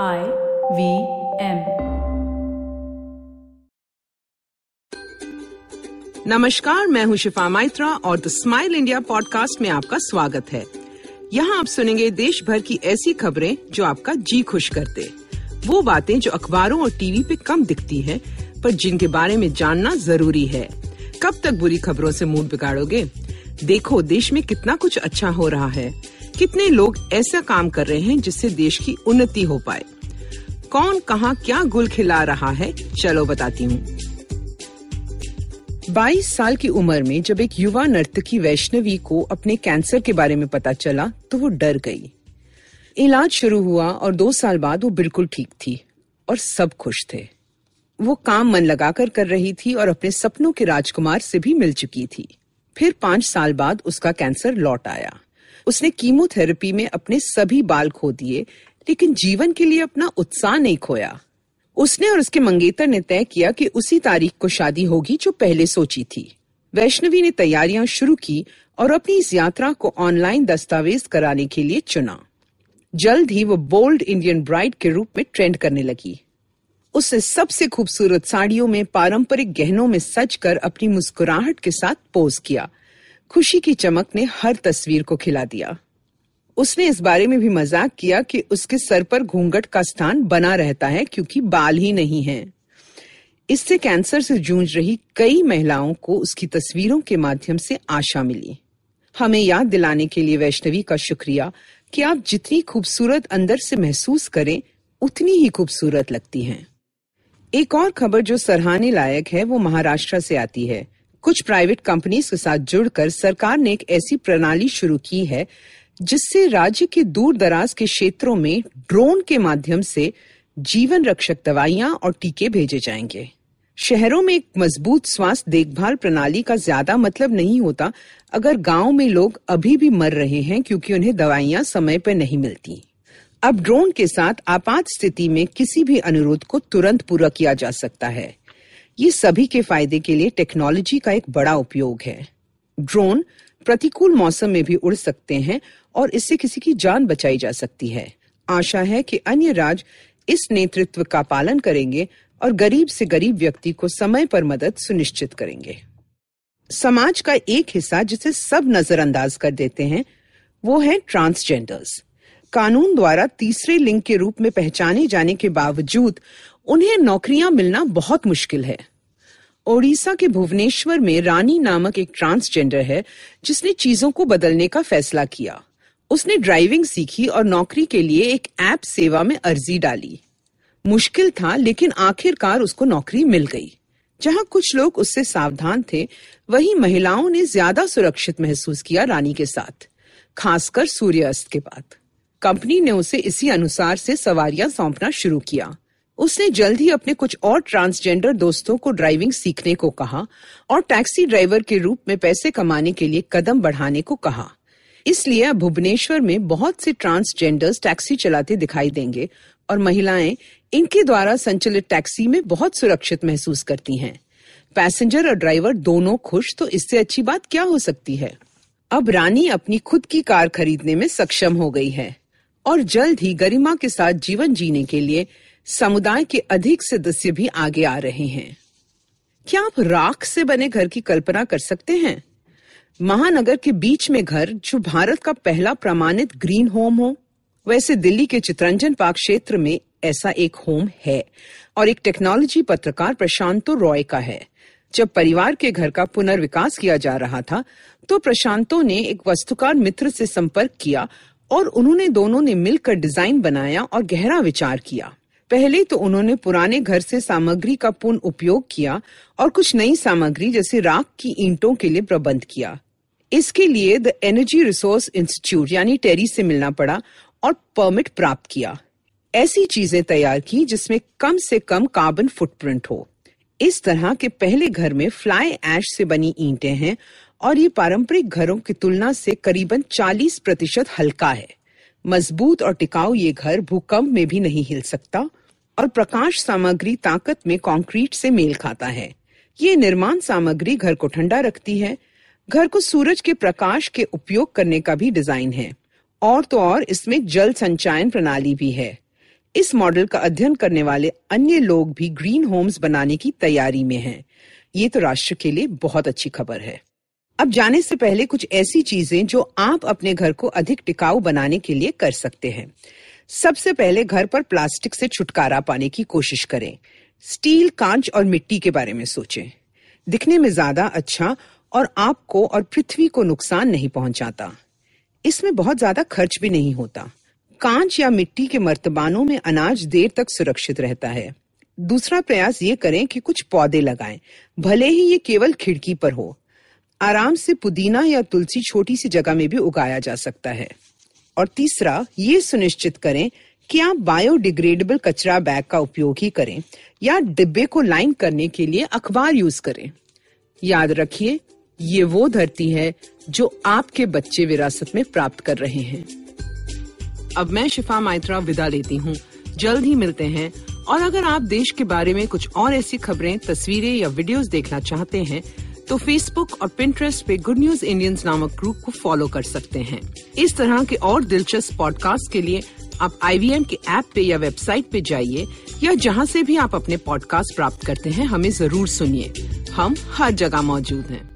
I V M नमस्कार मैं हूँ शिफा माइत्रा और द स्माइल इंडिया पॉडकास्ट में आपका स्वागत है। यहाँ आप सुनेंगे देश भर की ऐसी खबरें जो आपका जी खुश करते वो बातें जो अखबारों और टीवी पे कम दिखती हैं, पर जिनके बारे में जानना ज़रूरी है। कब तक बुरी खबरों से मूड बिगाड़ोगे? देखो देश में कितना कुछ अच्छा हो रहा है। कितने लोग ऐसा काम कर रहे हैं जिससे देश की उन्नति हो पाए? कौन कहाँ क्या गुल खिला रहा है? चलो बताती हूँ। 22 साल की उम्र में जब एक युवा नर्तकी वैष्णवी को अपने कैंसर के बारे में पता चला तो वो डर गई। इलाज शुरू हुआ और दो साल बाद वो बिल्कुल ठीक थी और सब खुश थे। वो काम मन लगाकर कर रही थी और अपने सपनों के राजकुमार से भी मिल चुकी थी। फिर पाँच साल बाद उसका कैंसर लौट आया। उसने कीमोथेरेपी में अपने सभी बाल खो दिए, लेकिन जीवन के लिए अपना उत्साह नहीं खोया। उसने और उसके मंगेतर ने तय किया कि उसी तारीख को शादी होगी जो पहले सोची थी। वैष्णवी ने तैयारियाँ शुरू की और अपनी इस यात्रा को ऑनलाइन दस्तावेज़ कराने के लिए चुना। जल्द ही वो बोल्ड इंडियन ब्राइड के रूप में ट्रेंड करने लगी। उसने सबसे खूबसूरत साड़ियों में पारंपरिक गहनों में सज कर अपनी मुस्कुराहट के साथ पोज किया। खुशी की चमक ने हर तस्वीर को खिला दिया। उसने इस बारे में भी मज़ाक किया कि उसके सर पर घूंघट का स्थान बना रहता है क्योंकि बाल ही नहीं हैं। इससे कैंसर से जूझ रही कई महिलाओं को उसकी तस्वीरों के माध्यम से आशा मिली। हमें याद दिलाने के लिए वैष्णवी का शुक्रिया कि आप जितनी खूबसूरत अंदर से महसूस करें, उतनी ही खूबसूरत लगती हैं। एक और खबर जो सराहने लायक है, वो महाराष्ट्र से आती है। कुछ प्राइवेट कंपनीज़ के साथ जुड़कर सरकार ने एक ऐसी प्रणाली शुरू की है, जिससे राज्य के दूर दराज के क्षेत्रों में ड्रोन के माध्यम से जीवन रक्षक दवाइयाँ और टीके भेजे जाएँगे। शहरों में एक मज़बूत स्वास्थ्य देखभाल प्रणाली का ज़्यादा मतलब नहीं होता, अगर गाँव में लोग अभी भी मर रहे हैं क्योंकि उन्हें दवाइयाँ समय पर नहीं मिलती। अब ड्रोन के साथ आपात स्थिति में किसी भी अनुरोध को तुरंत पूरा किया जा सकता है। ये सभी के फ़ायदे के लिए टेक्नोलॉजी का एक बड़ा उपयोग है। ड्रोन प्रतिकूल मौसम में भी उड़ सकते हैं और इससे किसी की जान बचाई जा सकती है। आशा है कि अन्य राज्य इस नेतृत्व का पालन करेंगे और गरीब से गरीब व्यक्ति को समय पर मदद सुनिश्चित करेंगे। समाज का एक हिस्सा जिसे सब नजरअंदाज कर देते हैं, वो है ट्रांसजेंडर्स कानून द्वारा तीसरे लिंग के रूप में पहचाने जाने के बावजूद उन्हें नौकरियाँ मिलना बहुत मुश्किल है। ओडिशा के भुवनेश्वर में रानी नामक एक ट्रांसजेंडर है, जिसने चीज़ों को बदलने का फैसला किया। उसने ड्राइविंग सीखी और नौकरी के लिए एक ऐप सेवा में अर्जी डाली। मुश्किल था, लेकिन आखिरकार उसको नौकरी मिल गई। जहाँ कुछ लोग उससे सावधान थे, वहीं महिलाओं ने ज़्यादा सुरक्षित महसूस किया रानी के साथ, खासकर सूर्यास्त के बाद। कंपनी ने उसे इसी अनुसार से सवारियाँ सौंपना शुरू किया। उसने जल्द ही अपने कुछ और ट्रांसजेंडर दोस्तों को ड्राइविंग सीखने को कहा और टैक्सी ड्राइवर के रूप में पैसे कमाने के लिए कदम बढ़ाने को कहा। इसलिए अब भुवनेश्वर में बहुत से ट्रांसजेंडर्स टैक्सी चलाते दिखाई देंगे और महिलाएँ इनके द्वारा संचालित टैक्सी में बहुत सुरक्षित महसूस करती हैं। पैसेंजर और ड्राइवर दोनों खुश तो इससे अच्छी बात क्या हो सकती है? अब रानी अपनी खुद की कार खरीदने में सक्षम हो गई है और जल्द ही गरिमा के साथ जीवन जीने के लिए समुदाय के अधिक सदस्य भी आगे आ रहे हैं। क्या आप राख से बने घर की कल्पना कर सकते हैं? महानगर के बीच में घर जो भारत का पहला प्रमाणित ग्रीन होम हो, वैसे दिल्ली के चित्रंजन पार्क क्षेत्र में ऐसा एक होम है और एक टेक्नोलॉजी पत्रकार प्रशांतो रॉय का है। जब परिवार के घर का पुनर्विकास किया जा रहा था तो प्रशांतो ने एक वस्तुकार मित्र से संपर्क किया और उन्होंने दोनों ने मिलकर डिज़ाइन बनाया और गहरा विचार किया। पहले तो उन्होंने पुराने घर से सामग्री का पूर्ण उपयोग किया और कुछ नई सामग्री जैसे राख की ईंटों के लिए प्रबंध किया। इसके लिए द एनर्जी रिसोर्स इंस्टीट्यूट यानी टेरी से मिलना पड़ा और परमिट प्राप्त किया। ऐसी चीज़ें तैयार की जिसमें कम से कम कार्बन फुटप्रिंट हो। इस तरह के पहले घर में फ्लाई एश से बनी ईंटें हैं और ये पारंपरिक घरों की तुलना से करीबन 40 प्रतिशत हल्का है। मज़बूत और टिकाऊ ये घर भूकंप में भी नहीं हिल सकता और प्रकाश सामग्री ताकत में कंक्रीट से मेल खाता है। ये निर्माण सामग्री घर को ठंडा रखती है। घर को सूरज के प्रकाश के उपयोग करने का भी डिज़ाइन है। और तो और इसमें जल संचयन प्रणाली भी है। इस मॉडल का अध्ययन करने वाले अन्य लोग भी ग्रीन होम्स बनाने की तैयारी में हैं। ये तो राष्ट्र के लिए बहुत अच्छी खबर है। अब जाने से पहले कुछ ऐसी चीज़ें जो आप अपने घर को अधिक टिकाऊ बनाने के लिए कर सकते हैं। सबसे पहले घर पर प्लास्टिक से छुटकारा पाने की कोशिश करें। स्टील, कांच और मिट्टी के बारे में सोचें। दिखने में ज़्यादा अच्छा और आपको और पृथ्वी को नुकसान नहीं पहुंचाता। इसमें बहुत ज़्यादा खर्च भी नहीं होता। कांच या मिट्टी के मर्तबानों में अनाज देर तक सुरक्षित रहता है। दूसरा प्रयास ये करें कि कुछ पौधे लगाएँ, भले ही ये केवल खिड़की पर हो। आराम से पुदीना या तुलसी छोटी सी जगह में भी उगाया जा सकता है। और तीसरा, ये सुनिश्चित करें कि आप बायोडिग्रेडेबल कचरा बैग का उपयोग ही करें या डिब्बे को लाइन करने के लिए अखबार यूज़ करें। याद रखिए, ये वो धरती है जो आपके बच्चे विरासत में प्राप्त कर रहे हैं। अब मैं शिफा माइत्रा विदा लेती हूँ। जल्द ही मिलते हैं। और अगर आप देश के बारे में कुछ और ऐसी खबरें, तस्वीरें या वीडियोस देखना चाहते हैं तो फेसबुक और पिंटरेस्ट पे गुड न्यूज़ इंडियंस नामक ग्रुप को फॉलो कर सकते हैं। इस तरह के और दिलचस्प पॉडकास्ट के लिए आप आईवीएम के ऐप पे या वेबसाइट पे जाइए, या जहाँ से भी आप अपने पॉडकास्ट प्राप्त करते हैं, हमें ज़रूर सुनिए। हम हर जगह मौजूद हैं।